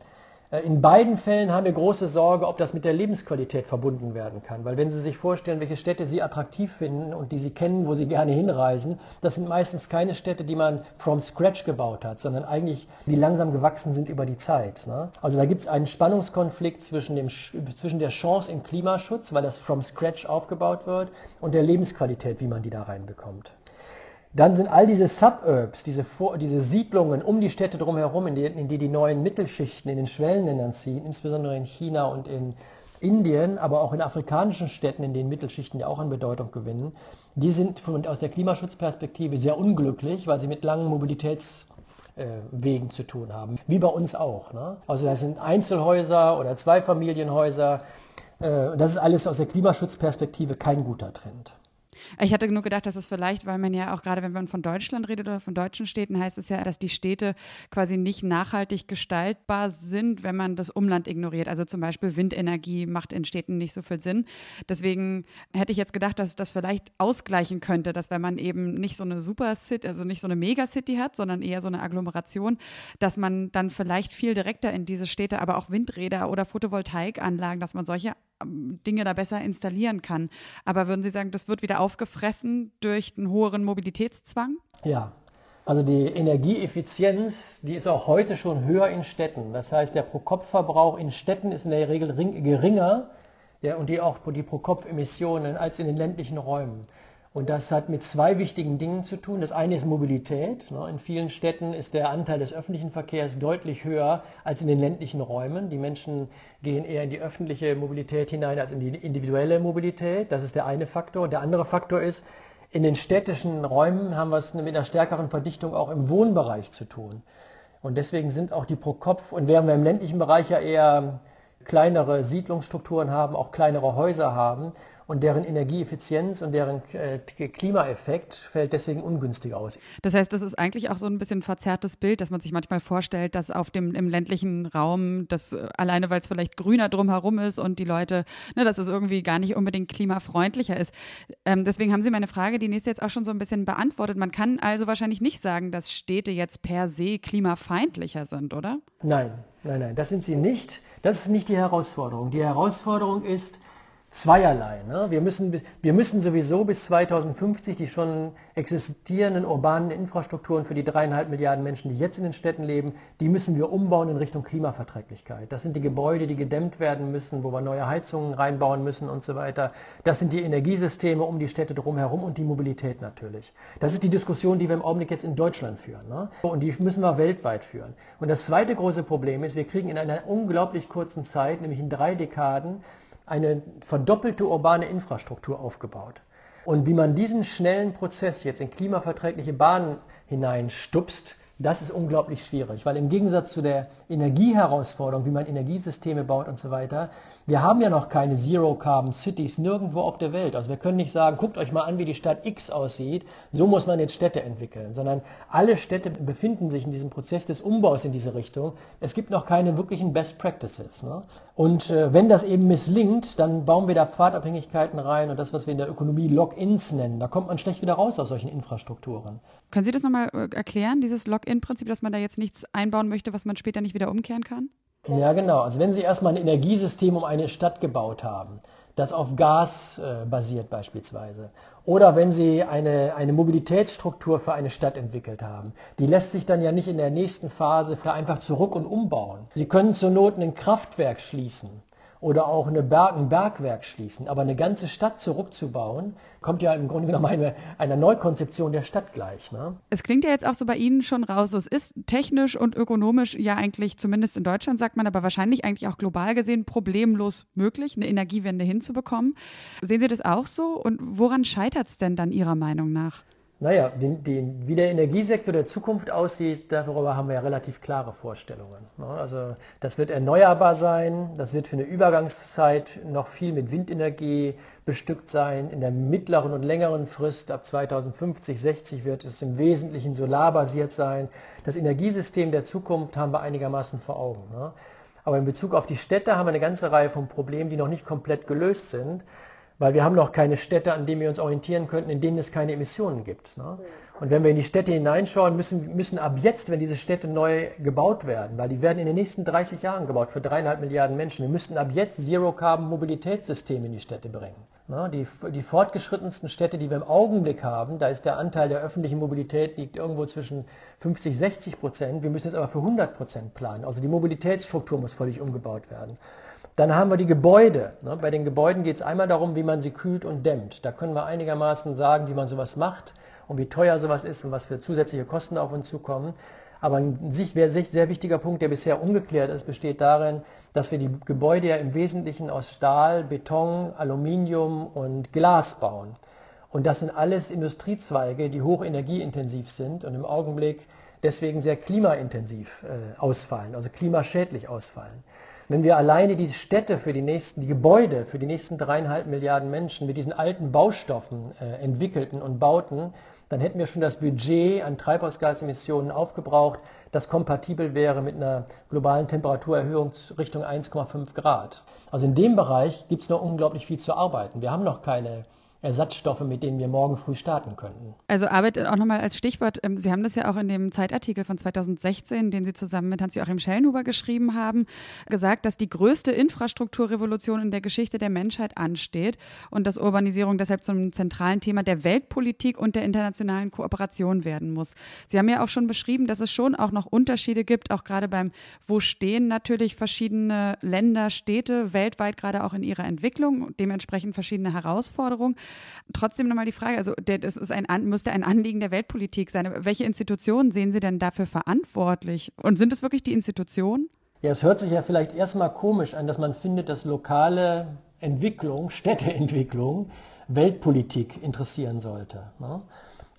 S4: Äh, in beiden Fällen haben wir große Sorge, ob das mit der Lebensqualität verbunden werden kann. Weil wenn Sie sich vorstellen, welche Städte Sie attraktiv finden und die Sie kennen, wo Sie gerne hinreisen, das sind meistens keine Städte, die man from scratch gebaut hat, sondern eigentlich, die langsam gewachsen sind über die Zeit. Ne? Also da gibt es einen Spannungskonflikt zwischen, dem, zwischen der Chance im Klimaschutz, weil das from scratch aufgebaut wird, und der Lebensqualität, wie man die da reinbekommt. Dann sind all diese Suburbs, diese, diese Siedlungen um die Städte drumherum, in die, in die die neuen Mittelschichten in den Schwellenländern ziehen, insbesondere in China und in Indien, aber auch in afrikanischen Städten, in denen Mittelschichten ja auch an Bedeutung gewinnen, die sind von, aus der Klimaschutzperspektive sehr unglücklich, weil sie mit langen Mobilitätswegen äh, zu tun haben, wie bei uns auch. Ne? Also das sind Einzelhäuser oder Zweifamilienhäuser. Äh, das ist alles aus der Klimaschutzperspektive kein guter Trend.
S2: Ich hatte nur gedacht, dass es vielleicht, weil man ja auch gerade, wenn man von Deutschland redet oder von deutschen Städten, heißt es ja, dass die Städte quasi nicht nachhaltig gestaltbar sind, wenn man das Umland ignoriert. Also zum Beispiel Windenergie macht in Städten nicht so viel Sinn. Deswegen hätte ich jetzt gedacht, dass das vielleicht ausgleichen könnte, dass wenn man eben nicht so eine Super City, also nicht so eine Megacity hat, sondern eher so eine Agglomeration, dass man dann vielleicht viel direkter in diese Städte, aber auch Windräder oder Photovoltaikanlagen, dass man solche Dinge da besser installieren kann. Aber würden Sie sagen, das wird wieder aufgefressen durch einen höheren Mobilitätszwang?
S4: Ja. Also die Energieeffizienz, die ist auch heute schon höher in Städten. Das heißt, der Pro-Kopf-Verbrauch in Städten ist in der Regel geringer ja, und die auch die Pro-Kopf-Emissionen als in den ländlichen Räumen. Und das hat mit zwei wichtigen Dingen zu tun. Das eine ist Mobilität. Ne? In vielen Städten ist der Anteil des öffentlichen Verkehrs deutlich höher als in den ländlichen Räumen. Die Menschen gehen eher in die öffentliche Mobilität hinein als in die individuelle Mobilität. Das ist der eine Faktor. Der andere Faktor ist, in den städtischen Räumen haben wir es mit einer stärkeren Verdichtung auch im Wohnbereich zu tun. Und deswegen sind auch die pro Kopf, und während wir im ländlichen Bereich ja eher kleinere Siedlungsstrukturen haben, auch kleinere Häuser haben, und deren Energieeffizienz und deren äh, Klimaeffekt fällt deswegen ungünstig aus.
S2: Das heißt, das ist eigentlich auch so ein bisschen ein verzerrtes Bild, dass man sich manchmal vorstellt, dass auf dem im ländlichen Raum, das äh, alleine weil es vielleicht grüner drumherum ist und die Leute, ne, dass es irgendwie gar nicht unbedingt klimafreundlicher ist. Ähm, deswegen haben Sie meine Frage, die nächste jetzt auch schon so ein bisschen beantwortet. Man kann also wahrscheinlich nicht sagen, dass Städte jetzt per se klimafeindlicher sind, oder?
S4: Nein, nein, nein, das sind sie nicht. Das ist nicht die Herausforderung. Die Herausforderung ist, zweierlei. Ne? Wir, müssen, wir müssen sowieso bis 2050 die schon existierenden urbanen Infrastrukturen für die dreieinhalb Milliarden Menschen, die jetzt in den Städten leben, die müssen wir umbauen in Richtung Klimaverträglichkeit. Das sind die Gebäude, die gedämmt werden müssen, wo wir neue Heizungen reinbauen müssen und so weiter. Das sind die Energiesysteme um die Städte drumherum und die Mobilität natürlich. Das ist die Diskussion, die wir im Augenblick jetzt in Deutschland führen. Ne? Und die müssen wir weltweit führen. Und das zweite große Problem ist, wir kriegen in einer unglaublich kurzen Zeit, nämlich in drei Dekaden, eine verdoppelte urbane Infrastruktur aufgebaut. Und wie man diesen schnellen Prozess jetzt in klimaverträgliche Bahnen hineinstupst, das ist unglaublich schwierig, weil im Gegensatz zu der Energieherausforderung, wie man Energiesysteme baut und so weiter, wir haben ja noch keine Zero-Carbon-Cities nirgendwo auf der Welt. Also wir können nicht sagen, guckt euch mal an, wie die Stadt X aussieht, so muss man jetzt Städte entwickeln, sondern alle Städte befinden sich in diesem Prozess des Umbaus in diese Richtung. Es gibt noch keine wirklichen Best Practices. Ne? Und äh, wenn das eben misslingt, dann bauen wir da Pfadabhängigkeiten rein und das, was wir in der Ökonomie Lock-ins nennen. Da kommt man schlecht wieder raus aus solchen Infrastrukturen.
S2: Können Sie das nochmal äh, erklären, dieses Lock-in-Prinzip, dass man da jetzt nichts einbauen möchte, was man später nicht wieder umkehren kann?
S4: Ja, genau. Also wenn Sie erstmal ein Energiesystem um eine Stadt gebaut haben, das auf Gas äh, basiert beispielsweise. Oder wenn Sie eine, eine Mobilitätsstruktur für eine Stadt entwickelt haben. Die lässt sich dann ja nicht in der nächsten Phase einfach zurück und umbauen. Sie können zur Not ein Kraftwerk schließen oder auch eine Berg, ein Bergwerk schließen. Aber eine ganze Stadt zurückzubauen, kommt ja im Grunde genommen eine, einer Neukonzeption der Stadt gleich. Ne?
S2: Es klingt ja jetzt auch so bei Ihnen schon raus, es ist technisch und ökonomisch ja eigentlich, zumindest in Deutschland sagt man, aber wahrscheinlich eigentlich auch global gesehen problemlos möglich, eine Energiewende hinzubekommen. Sehen Sie das auch so? Und woran scheitert es denn dann Ihrer Meinung nach?
S4: Naja, den, den, wie der Energiesektor der Zukunft aussieht, darüber haben wir ja relativ klare Vorstellungen. Ne? Also das wird erneuerbar sein, das wird für eine Übergangszeit noch viel mit Windenergie bestückt sein. In der mittleren und längeren Frist ab 2050, 60 wird es im Wesentlichen solarbasiert sein. Das Energiesystem der Zukunft haben wir einigermaßen vor Augen. Ne? Aber in Bezug auf die Städte haben wir eine ganze Reihe von Problemen, die noch nicht komplett gelöst sind weil wir haben noch keine Städte, an denen wir uns orientieren könnten, in denen es keine Emissionen gibt. Ne? Und wenn wir in die Städte hineinschauen, müssen, müssen ab jetzt, wenn diese Städte neu gebaut werden, weil die werden in den nächsten 30 Jahren gebaut für dreieinhalb Milliarden Menschen, wir müssten ab jetzt Zero-Carbon-Mobilitätssysteme in die Städte bringen. Ne? Die, die fortgeschrittensten Städte, die wir im Augenblick haben, da ist der Anteil der öffentlichen Mobilität liegt irgendwo zwischen 50, 60 Prozent. Wir müssen jetzt aber für 100 Prozent planen. Also die Mobilitätsstruktur muss völlig umgebaut werden. Dann haben wir die Gebäude. Ne? Bei den Gebäuden geht es einmal darum, wie man sie kühlt und dämmt. Da können wir einigermaßen sagen, wie man sowas macht und wie teuer sowas ist und was für zusätzliche Kosten auf uns zukommen. Aber ein sehr, wichtiger Punkt, der bisher ungeklärt ist, besteht darin, dass wir die Gebäude ja im Wesentlichen aus Stahl, Beton, Aluminium und Glas bauen. Und das sind alles Industriezweige, die hochenergieintensiv sind und im Augenblick deswegen sehr klimaintensiv äh, ausfallen, also klimaschädlich ausfallen. Wenn wir alleine die Städte für die nächsten, die Gebäude für die nächsten dreieinhalb Milliarden Menschen mit diesen alten Baustoffen äh, entwickelten und bauten, dann hätten wir schon das Budget an Treibhausgasemissionen aufgebraucht, das kompatibel wäre mit einer globalen Temperaturerhöhung Richtung 1,5 Grad. Also in dem Bereich gibt es noch unglaublich viel zu arbeiten. Wir haben noch keine Ersatzstoffe, mit denen wir morgen früh starten könnten.
S2: Also Arbeit auch nochmal als Stichwort. Ähm, Sie haben das ja auch in dem Zeitartikel von 2016, den Sie zusammen mit Hans-Joachim Schellenhuber geschrieben haben, gesagt, dass die größte Infrastrukturrevolution in der Geschichte der Menschheit ansteht und dass Urbanisierung deshalb zum zentralen Thema der Weltpolitik und der internationalen Kooperation werden muss. Sie haben ja auch schon beschrieben, dass es schon auch noch Unterschiede gibt, auch gerade beim Wo stehen natürlich verschiedene Länder, Städte weltweit gerade auch in ihrer Entwicklung, dementsprechend verschiedene Herausforderungen. Trotzdem nochmal die Frage, also das ist ein, müsste ein Anliegen der Weltpolitik sein. Welche Institutionen sehen Sie denn dafür verantwortlich? Und sind es wirklich die Institutionen?
S4: Ja, es hört sich ja vielleicht erstmal komisch an, dass man findet, dass lokale Entwicklung, Städteentwicklung, Weltpolitik interessieren sollte. Ne?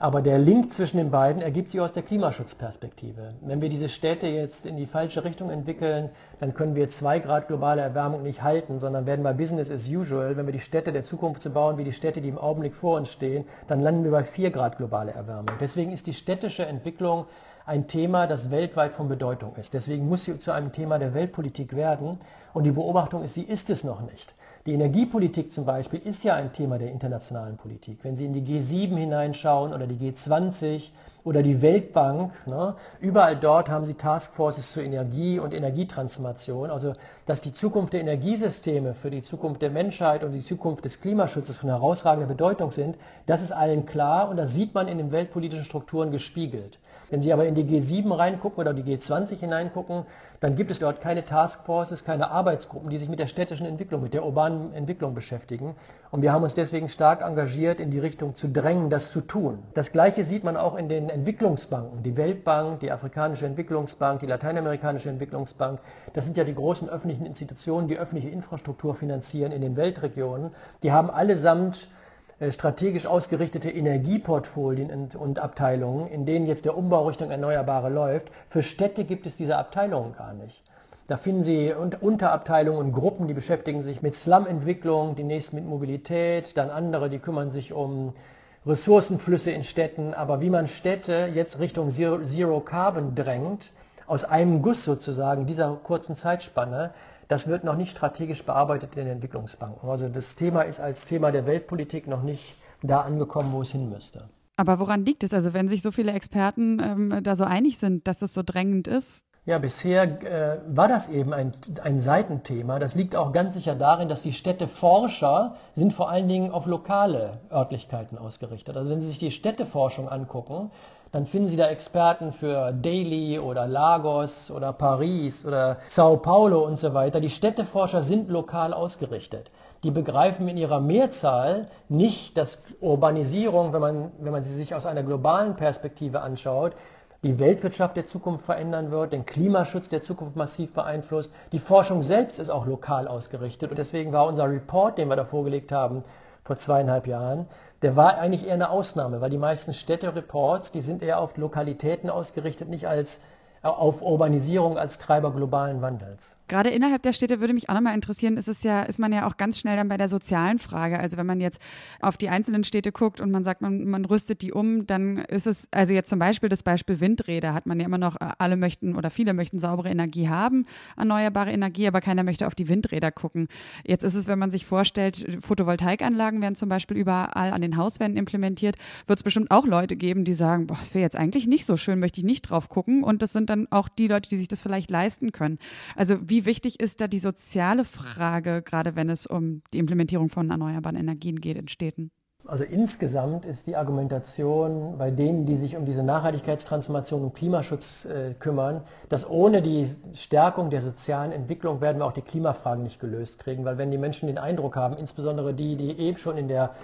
S4: Aber der Link zwischen den beiden ergibt sich aus der Klimaschutzperspektive. Wenn wir diese Städte jetzt in die falsche Richtung entwickeln, dann können wir zwei Grad globale Erwärmung nicht halten, sondern werden bei Business as usual. Wenn wir die Städte der Zukunft zu bauen, wie die Städte, die im Augenblick vor uns stehen, dann landen wir bei vier Grad globale Erwärmung. Deswegen ist die städtische Entwicklung ein Thema, das weltweit von Bedeutung ist. Deswegen muss sie zu einem Thema der Weltpolitik werden. Und die Beobachtung ist, sie ist es noch nicht. Die Energiepolitik zum Beispiel ist ja ein Thema der internationalen Politik. Wenn Sie in die G7 hineinschauen oder die G20 oder die Weltbank, ne, überall dort haben Sie Taskforces zur Energie und Energietransformation. Also, dass die Zukunft der Energiesysteme für die Zukunft der Menschheit und die Zukunft des Klimaschutzes von herausragender Bedeutung sind, das ist allen klar und das sieht man in den weltpolitischen Strukturen gespiegelt. Wenn Sie aber in die G7 reingucken oder die G20 hineingucken, dann gibt es dort keine Taskforces, keine Arbeitsgruppen, die sich mit der städtischen Entwicklung, mit der urbanen Entwicklung beschäftigen. Und wir haben uns deswegen stark engagiert, in die Richtung zu drängen, das zu tun. Das Gleiche sieht man auch in den Entwicklungsbanken. Die Weltbank, die Afrikanische Entwicklungsbank, die Lateinamerikanische Entwicklungsbank. Das sind ja die großen öffentlichen Institutionen, die öffentliche Infrastruktur finanzieren in den Weltregionen. Die haben allesamt strategisch ausgerichtete Energieportfolien und Abteilungen, in denen jetzt der Umbau Richtung Erneuerbare läuft. Für Städte gibt es diese Abteilungen gar nicht. Da finden Sie Unterabteilungen und Gruppen, die beschäftigen sich mit Slum-Entwicklung, die nächsten mit Mobilität, dann andere, die kümmern sich um Ressourcenflüsse in Städten. Aber wie man Städte jetzt Richtung Zero, Zero Carbon drängt, aus einem Guss sozusagen, dieser kurzen Zeitspanne, das wird noch nicht strategisch bearbeitet in den Entwicklungsbanken. Also das Thema ist als Thema der Weltpolitik noch nicht da angekommen, wo es hin müsste.
S2: Aber woran liegt es? Also wenn sich so viele Experten ähm, da so einig sind, dass es so drängend ist?
S4: Ja, bisher äh, war das eben ein, ein Seitenthema. Das liegt auch ganz sicher darin, dass die Städteforscher sind vor allen Dingen auf lokale Örtlichkeiten ausgerichtet. Also wenn Sie sich die Städteforschung angucken, dann finden Sie da Experten für Delhi oder Lagos oder Paris oder Sao Paulo und so weiter. Die Städteforscher sind lokal ausgerichtet. Die begreifen in ihrer Mehrzahl nicht, dass Urbanisierung, wenn man, wenn man sie sich aus einer globalen Perspektive anschaut, die Weltwirtschaft der Zukunft verändern wird, den Klimaschutz der Zukunft massiv beeinflusst. Die Forschung selbst ist auch lokal ausgerichtet und deswegen war unser Report, den wir da vorgelegt haben, vor zweieinhalb Jahren, der war eigentlich eher eine Ausnahme, weil die meisten Städtereports, die sind eher auf Lokalitäten ausgerichtet, nicht als auf Urbanisierung als Treiber globalen Wandels.
S2: Gerade innerhalb der Städte würde mich auch nochmal interessieren, ist es ja, ist man ja auch ganz schnell dann bei der sozialen Frage. Also wenn man jetzt auf die einzelnen Städte guckt und man sagt, man, man rüstet die um, dann ist es, also jetzt zum Beispiel das Beispiel Windräder, hat man ja immer noch, alle möchten oder viele möchten saubere Energie haben, erneuerbare Energie, aber keiner möchte auf die Windräder gucken. Jetzt ist es, wenn man sich vorstellt, Photovoltaikanlagen werden zum Beispiel überall an den Hauswänden implementiert, wird es bestimmt auch Leute geben, die sagen, boah, das wäre jetzt eigentlich nicht so schön, möchte ich nicht drauf gucken. Und das sind dann auch die Leute, die sich das vielleicht leisten können. Also wie wie wichtig ist da die soziale Frage, gerade wenn es um die Implementierung von erneuerbaren Energien geht in Städten?
S4: Also insgesamt ist die Argumentation bei denen, die sich um diese Nachhaltigkeitstransformation und Klimaschutz äh, kümmern, dass ohne die Stärkung der sozialen Entwicklung werden wir auch die Klimafragen nicht gelöst kriegen, weil wenn die Menschen den Eindruck haben, insbesondere die, die eben schon in der,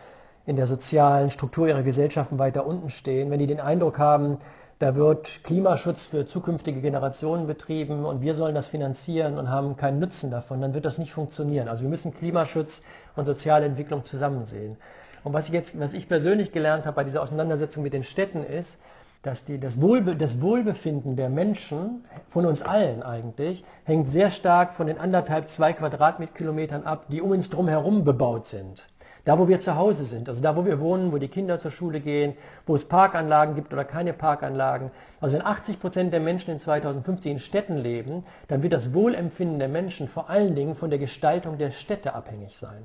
S4: in der sozialen Struktur ihrer Gesellschaften weiter unten stehen, wenn die den Eindruck haben, da wird Klimaschutz für zukünftige Generationen betrieben und wir sollen das finanzieren und haben keinen Nutzen davon, dann wird das nicht funktionieren. Also wir müssen Klimaschutz und soziale Entwicklung zusammen sehen. Und was ich jetzt, was ich persönlich gelernt habe bei dieser Auseinandersetzung mit den Städten ist, dass die, das, Wohlbe das Wohlbefinden der Menschen, von uns allen eigentlich, hängt sehr stark von den anderthalb, zwei Quadratkilometern ab, die um uns drum herum bebaut sind. Da, wo wir zu Hause sind, also da, wo wir wohnen, wo die Kinder zur Schule gehen, wo es Parkanlagen gibt oder keine Parkanlagen. Also wenn 80 Prozent der Menschen in 2050 in Städten leben, dann wird das Wohlempfinden der Menschen vor allen Dingen von der Gestaltung der Städte abhängig sein.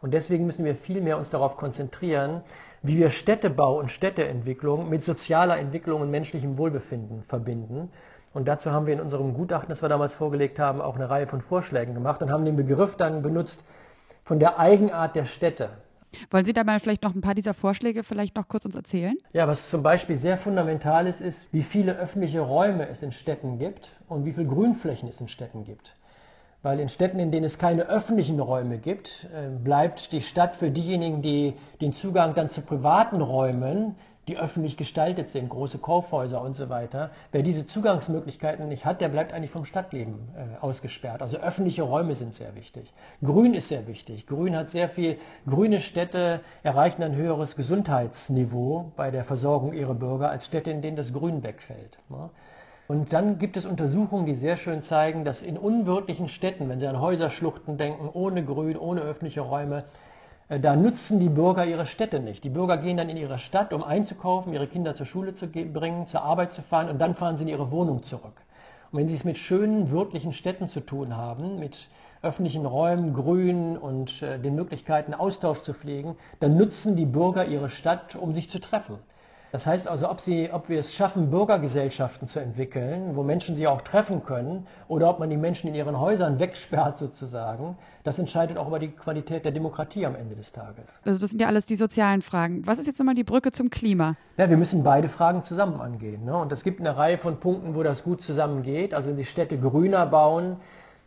S4: Und deswegen müssen wir viel mehr uns darauf konzentrieren, wie wir Städtebau und Städteentwicklung mit sozialer Entwicklung und menschlichem Wohlbefinden verbinden. Und dazu haben wir in unserem Gutachten, das wir damals vorgelegt haben, auch eine Reihe von Vorschlägen gemacht und haben den Begriff dann benutzt, von der Eigenart der Städte.
S2: Wollen Sie da mal vielleicht noch ein paar dieser Vorschläge vielleicht noch kurz uns erzählen?
S4: Ja, was zum Beispiel sehr fundamental ist, ist, wie viele öffentliche Räume es in Städten gibt und wie viele Grünflächen es in Städten gibt. Weil in Städten, in denen es keine öffentlichen Räume gibt, äh, bleibt die Stadt für diejenigen, die den Zugang dann zu privaten Räumen die öffentlich gestaltet sind, große Kaufhäuser und so weiter. Wer diese Zugangsmöglichkeiten nicht hat, der bleibt eigentlich vom Stadtleben äh, ausgesperrt. Also öffentliche Räume sind sehr wichtig. Grün ist sehr wichtig. Grün hat sehr viel, grüne Städte erreichen ein höheres Gesundheitsniveau bei der Versorgung ihrer Bürger als Städte, in denen das Grün wegfällt. Ne? Und dann gibt es Untersuchungen, die sehr schön zeigen, dass in unwirtlichen Städten, wenn Sie an Häuserschluchten denken, ohne Grün, ohne öffentliche Räume, da nutzen die Bürger ihre Städte nicht. Die Bürger gehen dann in ihre Stadt, um einzukaufen, ihre Kinder zur Schule zu bringen, zur Arbeit zu fahren und dann fahren sie in ihre Wohnung zurück. Und wenn sie es mit schönen, wirtlichen Städten zu tun haben, mit öffentlichen Räumen, Grün und äh, den Möglichkeiten, Austausch zu pflegen, dann nutzen die Bürger ihre Stadt, um sich zu treffen. Das heißt also, ob, sie, ob wir es schaffen, Bürgergesellschaften zu entwickeln, wo Menschen sich auch treffen können, oder ob man die Menschen in ihren Häusern wegsperrt sozusagen, das entscheidet auch über die Qualität der Demokratie am Ende des Tages.
S2: Also das sind ja alles die sozialen Fragen. Was ist jetzt nochmal die Brücke zum Klima?
S4: Ja, wir müssen beide Fragen zusammen angehen. Ne? Und es gibt eine Reihe von Punkten, wo das gut zusammengeht. Also wenn Sie Städte grüner bauen,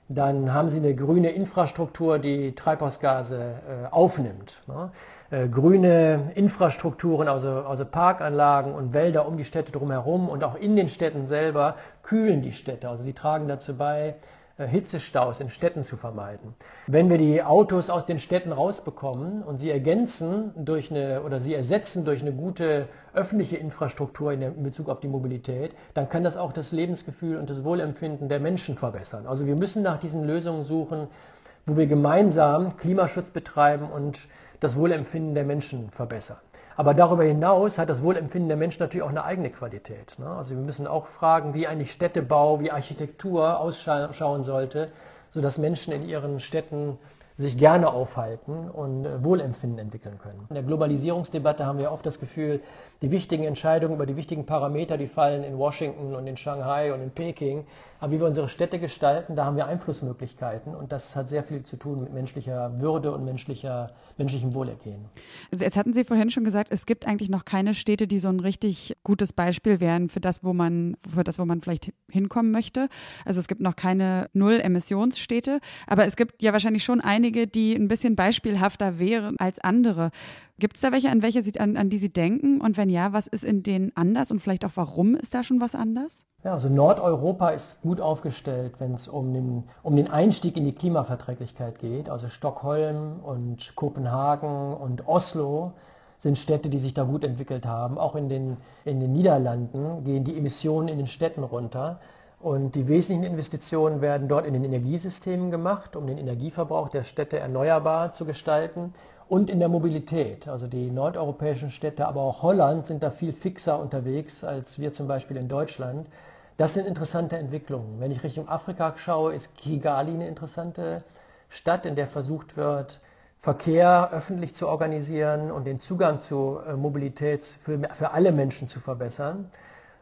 S4: dann haben Sie eine grüne Infrastruktur, die Treibhausgase äh, aufnimmt. Ne? Äh, grüne Infrastrukturen, also, also Parkanlagen und Wälder um die Städte drumherum und auch in den Städten selber kühlen die Städte. Also sie tragen dazu bei, Hitzestaus in Städten zu vermeiden. Wenn wir die Autos aus den Städten rausbekommen und sie ergänzen durch eine oder sie ersetzen durch eine gute öffentliche Infrastruktur in Bezug auf die Mobilität, dann kann das auch das Lebensgefühl und das Wohlempfinden der Menschen verbessern. Also wir müssen nach diesen Lösungen suchen, wo wir gemeinsam Klimaschutz betreiben und das Wohlempfinden der Menschen verbessern. Aber darüber hinaus hat das Wohlempfinden der Menschen natürlich auch eine eigene Qualität. Ne? Also wir müssen auch fragen, wie eigentlich Städtebau, wie Architektur ausschauen sollte, sodass Menschen in ihren Städten sich gerne aufhalten und äh, Wohlempfinden entwickeln können. In der Globalisierungsdebatte haben wir oft das Gefühl, die wichtigen Entscheidungen über die wichtigen Parameter, die fallen in Washington und in Shanghai und in Peking. Aber wie wir unsere Städte gestalten, da haben wir Einflussmöglichkeiten und das hat sehr viel zu tun mit menschlicher Würde und menschlicher, menschlichem Wohlergehen.
S2: Also jetzt hatten Sie vorhin schon gesagt, es gibt eigentlich noch keine Städte, die so ein richtig gutes Beispiel wären für das, wo man, für das, wo man vielleicht hinkommen möchte. Also es gibt noch keine Null-Emissionsstädte, aber es gibt ja wahrscheinlich schon einige, die ein bisschen beispielhafter wären als andere. Gibt es da welche, an welche Sie, an, an die Sie denken? Und wenn ja, was ist in denen anders und vielleicht auch warum ist da schon was anders?
S4: Ja, also Nordeuropa ist gut aufgestellt, wenn es um den, um den Einstieg in die Klimaverträglichkeit geht. Also Stockholm und Kopenhagen und Oslo sind Städte, die sich da gut entwickelt haben. Auch in den, in den Niederlanden gehen die Emissionen in den Städten runter. Und die wesentlichen Investitionen werden dort in den Energiesystemen gemacht, um den Energieverbrauch der Städte erneuerbar zu gestalten und in der Mobilität. Also die nordeuropäischen Städte, aber auch Holland sind da viel fixer unterwegs als wir zum Beispiel in Deutschland. Das sind interessante Entwicklungen. Wenn ich Richtung Afrika schaue, ist Kigali eine interessante Stadt, in der versucht wird, Verkehr öffentlich zu organisieren und den Zugang zu äh, Mobilität für, für alle Menschen zu verbessern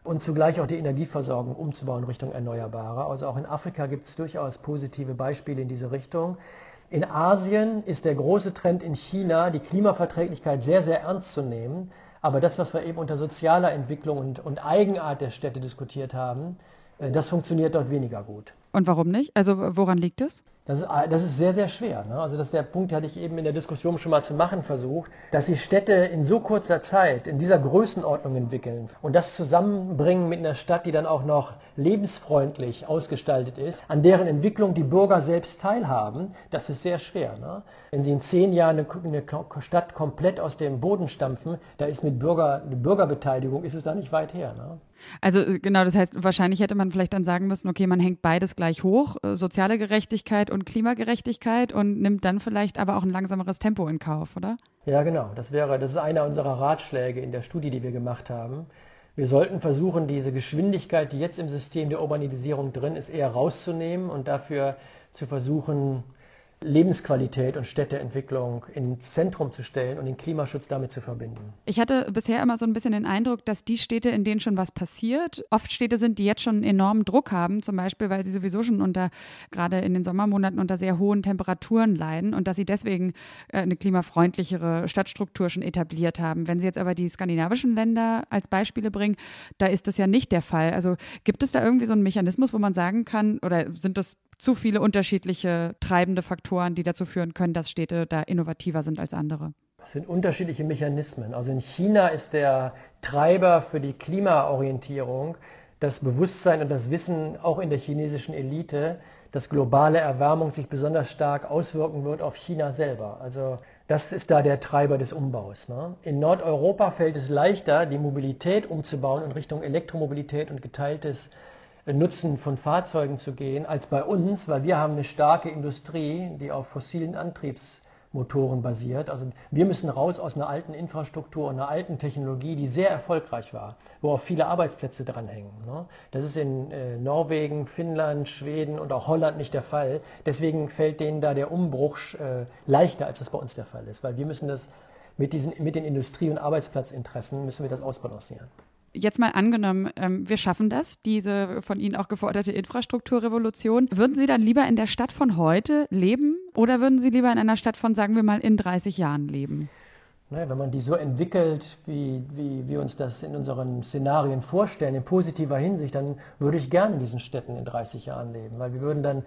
S4: und zugleich auch die Energieversorgung umzubauen Richtung Erneuerbare. Also auch in Afrika gibt es durchaus positive Beispiele in diese Richtung. In Asien ist der große Trend in China, die Klimaverträglichkeit sehr, sehr ernst zu nehmen. Aber das, was wir eben unter sozialer Entwicklung und, und Eigenart der Städte diskutiert haben, äh, das funktioniert dort weniger gut.
S2: Und warum nicht? Also woran liegt es?
S4: Das ist, das ist sehr, sehr schwer. Ne? Also das ist der Punkt, den hatte ich eben in der Diskussion schon mal zu machen versucht, dass sich Städte in so kurzer Zeit in dieser Größenordnung entwickeln und das zusammenbringen mit einer Stadt, die dann auch noch lebensfreundlich ausgestaltet ist, an deren Entwicklung die Bürger selbst teilhaben, das ist sehr schwer. Ne? Wenn Sie in zehn Jahren eine, Stadt komplett aus dem Boden stampfen, da ist mit Bürger, Bürgerbeteiligung, ist es da nicht weit her. Ne?
S2: Also genau, das heißt, wahrscheinlich hätte man vielleicht dann sagen müssen, okay, man hängt beides gleich hoch, äh, soziale Gerechtigkeit und Klimagerechtigkeit und nimmt dann vielleicht aber auch ein langsameres Tempo in Kauf, oder?
S4: Ja, genau. Das wäre, das ist einer unserer Ratschläge in der Studie, die wir gemacht haben. Wir sollten versuchen, diese Geschwindigkeit, die jetzt im System der Urbanisierung drin ist, eher rauszunehmen und dafür zu versuchen, Lebensqualität und Städteentwicklung ins Zentrum zu stellen und den Klimaschutz damit zu verbinden.
S2: Ich hatte bisher immer so ein bisschen den Eindruck, dass die Städte, in denen schon was passiert, oft Städte sind, die jetzt schon enormen Druck haben, zum Beispiel, weil sie sowieso schon unter, gerade in den Sommermonaten, unter sehr hohen Temperaturen leiden und dass sie deswegen äh, eine klimafreundlichere Stadtstruktur schon etabliert haben. Wenn Sie jetzt aber die skandinavischen Länder als Beispiele bringen, da ist das ja nicht der Fall. Also gibt es da irgendwie so einen Mechanismus, wo man sagen kann, oder sind das zu viele unterschiedliche treibende Faktoren, die dazu führen können, dass Städte da innovativer sind als andere.
S4: Das sind unterschiedliche Mechanismen. Also in China ist der Treiber für die Klimaorientierung das Bewusstsein und das Wissen auch in der chinesischen Elite, dass globale Erwärmung sich besonders stark auswirken wird auf China selber. Also das ist da der Treiber des Umbaus. Ne? In Nordeuropa fällt es leichter, die Mobilität umzubauen in Richtung Elektromobilität und geteiltes Nutzen von Fahrzeugen zu gehen als bei uns, weil wir haben eine starke Industrie, die auf fossilen Antriebsmotoren basiert. Also wir müssen raus aus einer alten Infrastruktur und einer alten Technologie, die sehr erfolgreich war, wo auch viele Arbeitsplätze dranhängen. Ne? Das ist in äh, Norwegen, Finnland, Schweden und auch Holland nicht der Fall. Deswegen fällt denen da der Umbruch äh, leichter, als das bei uns der Fall ist, weil wir müssen das mit, diesen, mit den Industrie- und Arbeitsplatzinteressen müssen wir das ausbalancieren
S2: jetzt mal angenommen, ähm, wir schaffen das, diese von Ihnen auch geforderte Infrastrukturrevolution. Würden Sie dann lieber in der Stadt von heute leben oder würden Sie lieber in einer Stadt von, sagen wir mal, in 30 Jahren leben?
S4: Naja, wenn man die so entwickelt, wie, wie wir uns das in unseren Szenarien vorstellen, in positiver Hinsicht, dann würde ich gerne in diesen Städten in 30 Jahren leben, weil wir würden dann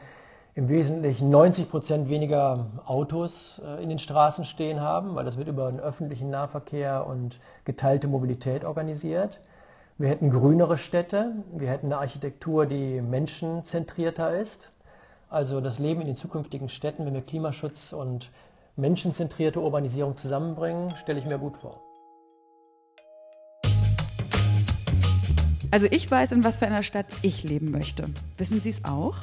S4: im Wesentlichen 90 Prozent weniger Autos äh, in den Straßen stehen haben, weil das wird über den öffentlichen Nahverkehr und geteilte Mobilität organisiert. Wir hätten grünere Städte, wir hätten eine Architektur, die menschenzentrierter ist. Also das Leben in den zukünftigen Städten, wenn wir Klimaschutz und menschenzentrierte Urbanisierung zusammenbringen, stelle ich mir gut vor.
S2: Also ich weiß, in was für einer Stadt ich leben möchte. Wissen Sie es auch?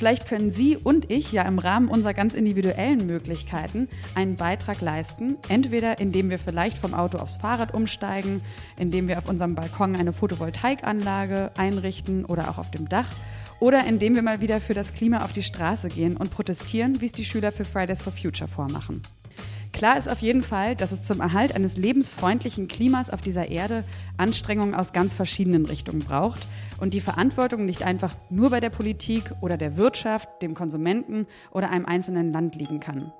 S2: Vielleicht können Sie und ich ja im Rahmen unserer ganz individuellen Möglichkeiten einen Beitrag leisten, entweder indem wir vielleicht vom Auto aufs Fahrrad umsteigen, indem wir auf unserem Balkon eine Photovoltaikanlage einrichten oder auch auf dem Dach oder indem wir mal wieder für das Klima auf die Straße gehen und protestieren, wie es die Schüler für Fridays for Future vormachen. Klar ist auf jeden Fall, dass es zum Erhalt eines lebensfreundlichen Klimas auf dieser Erde Anstrengungen aus ganz verschiedenen Richtungen braucht und die Verantwortung nicht einfach nur bei der Politik oder der Wirtschaft, dem Konsumenten oder einem einzelnen Land liegen kann.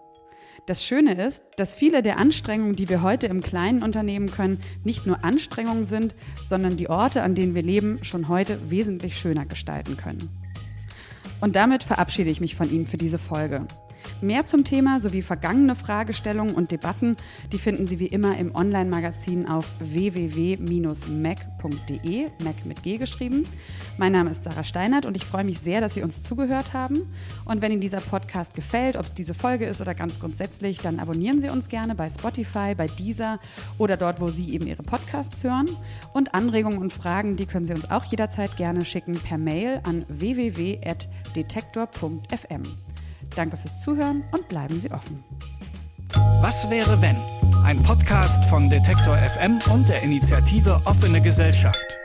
S2: Das Schöne ist, dass viele der Anstrengungen, die wir heute im Kleinen unternehmen können, nicht nur Anstrengungen sind, sondern die Orte, an denen wir leben, schon heute wesentlich schöner gestalten können. Und damit verabschiede ich mich von Ihnen für diese Folge. Mehr zum Thema sowie vergangene Fragestellungen und Debatten, die finden Sie wie immer im Online-Magazin auf www.mac.de, Mac mit G geschrieben. Mein Name ist Sarah Steinert und ich freue mich sehr, dass Sie uns zugehört haben. Und wenn Ihnen dieser Podcast gefällt, ob es diese Folge ist oder ganz grundsätzlich, dann abonnieren Sie uns gerne bei Spotify, bei Deezer oder dort, wo Sie eben Ihre Podcasts hören. Und Anregungen und Fragen, die können Sie uns auch jederzeit gerne schicken per Mail an www.detektor.fm. Danke fürs Zuhören und bleiben Sie offen.
S1: Was wäre wenn? Ein Podcast von Detektor FM und der Initiative Offene Gesellschaft.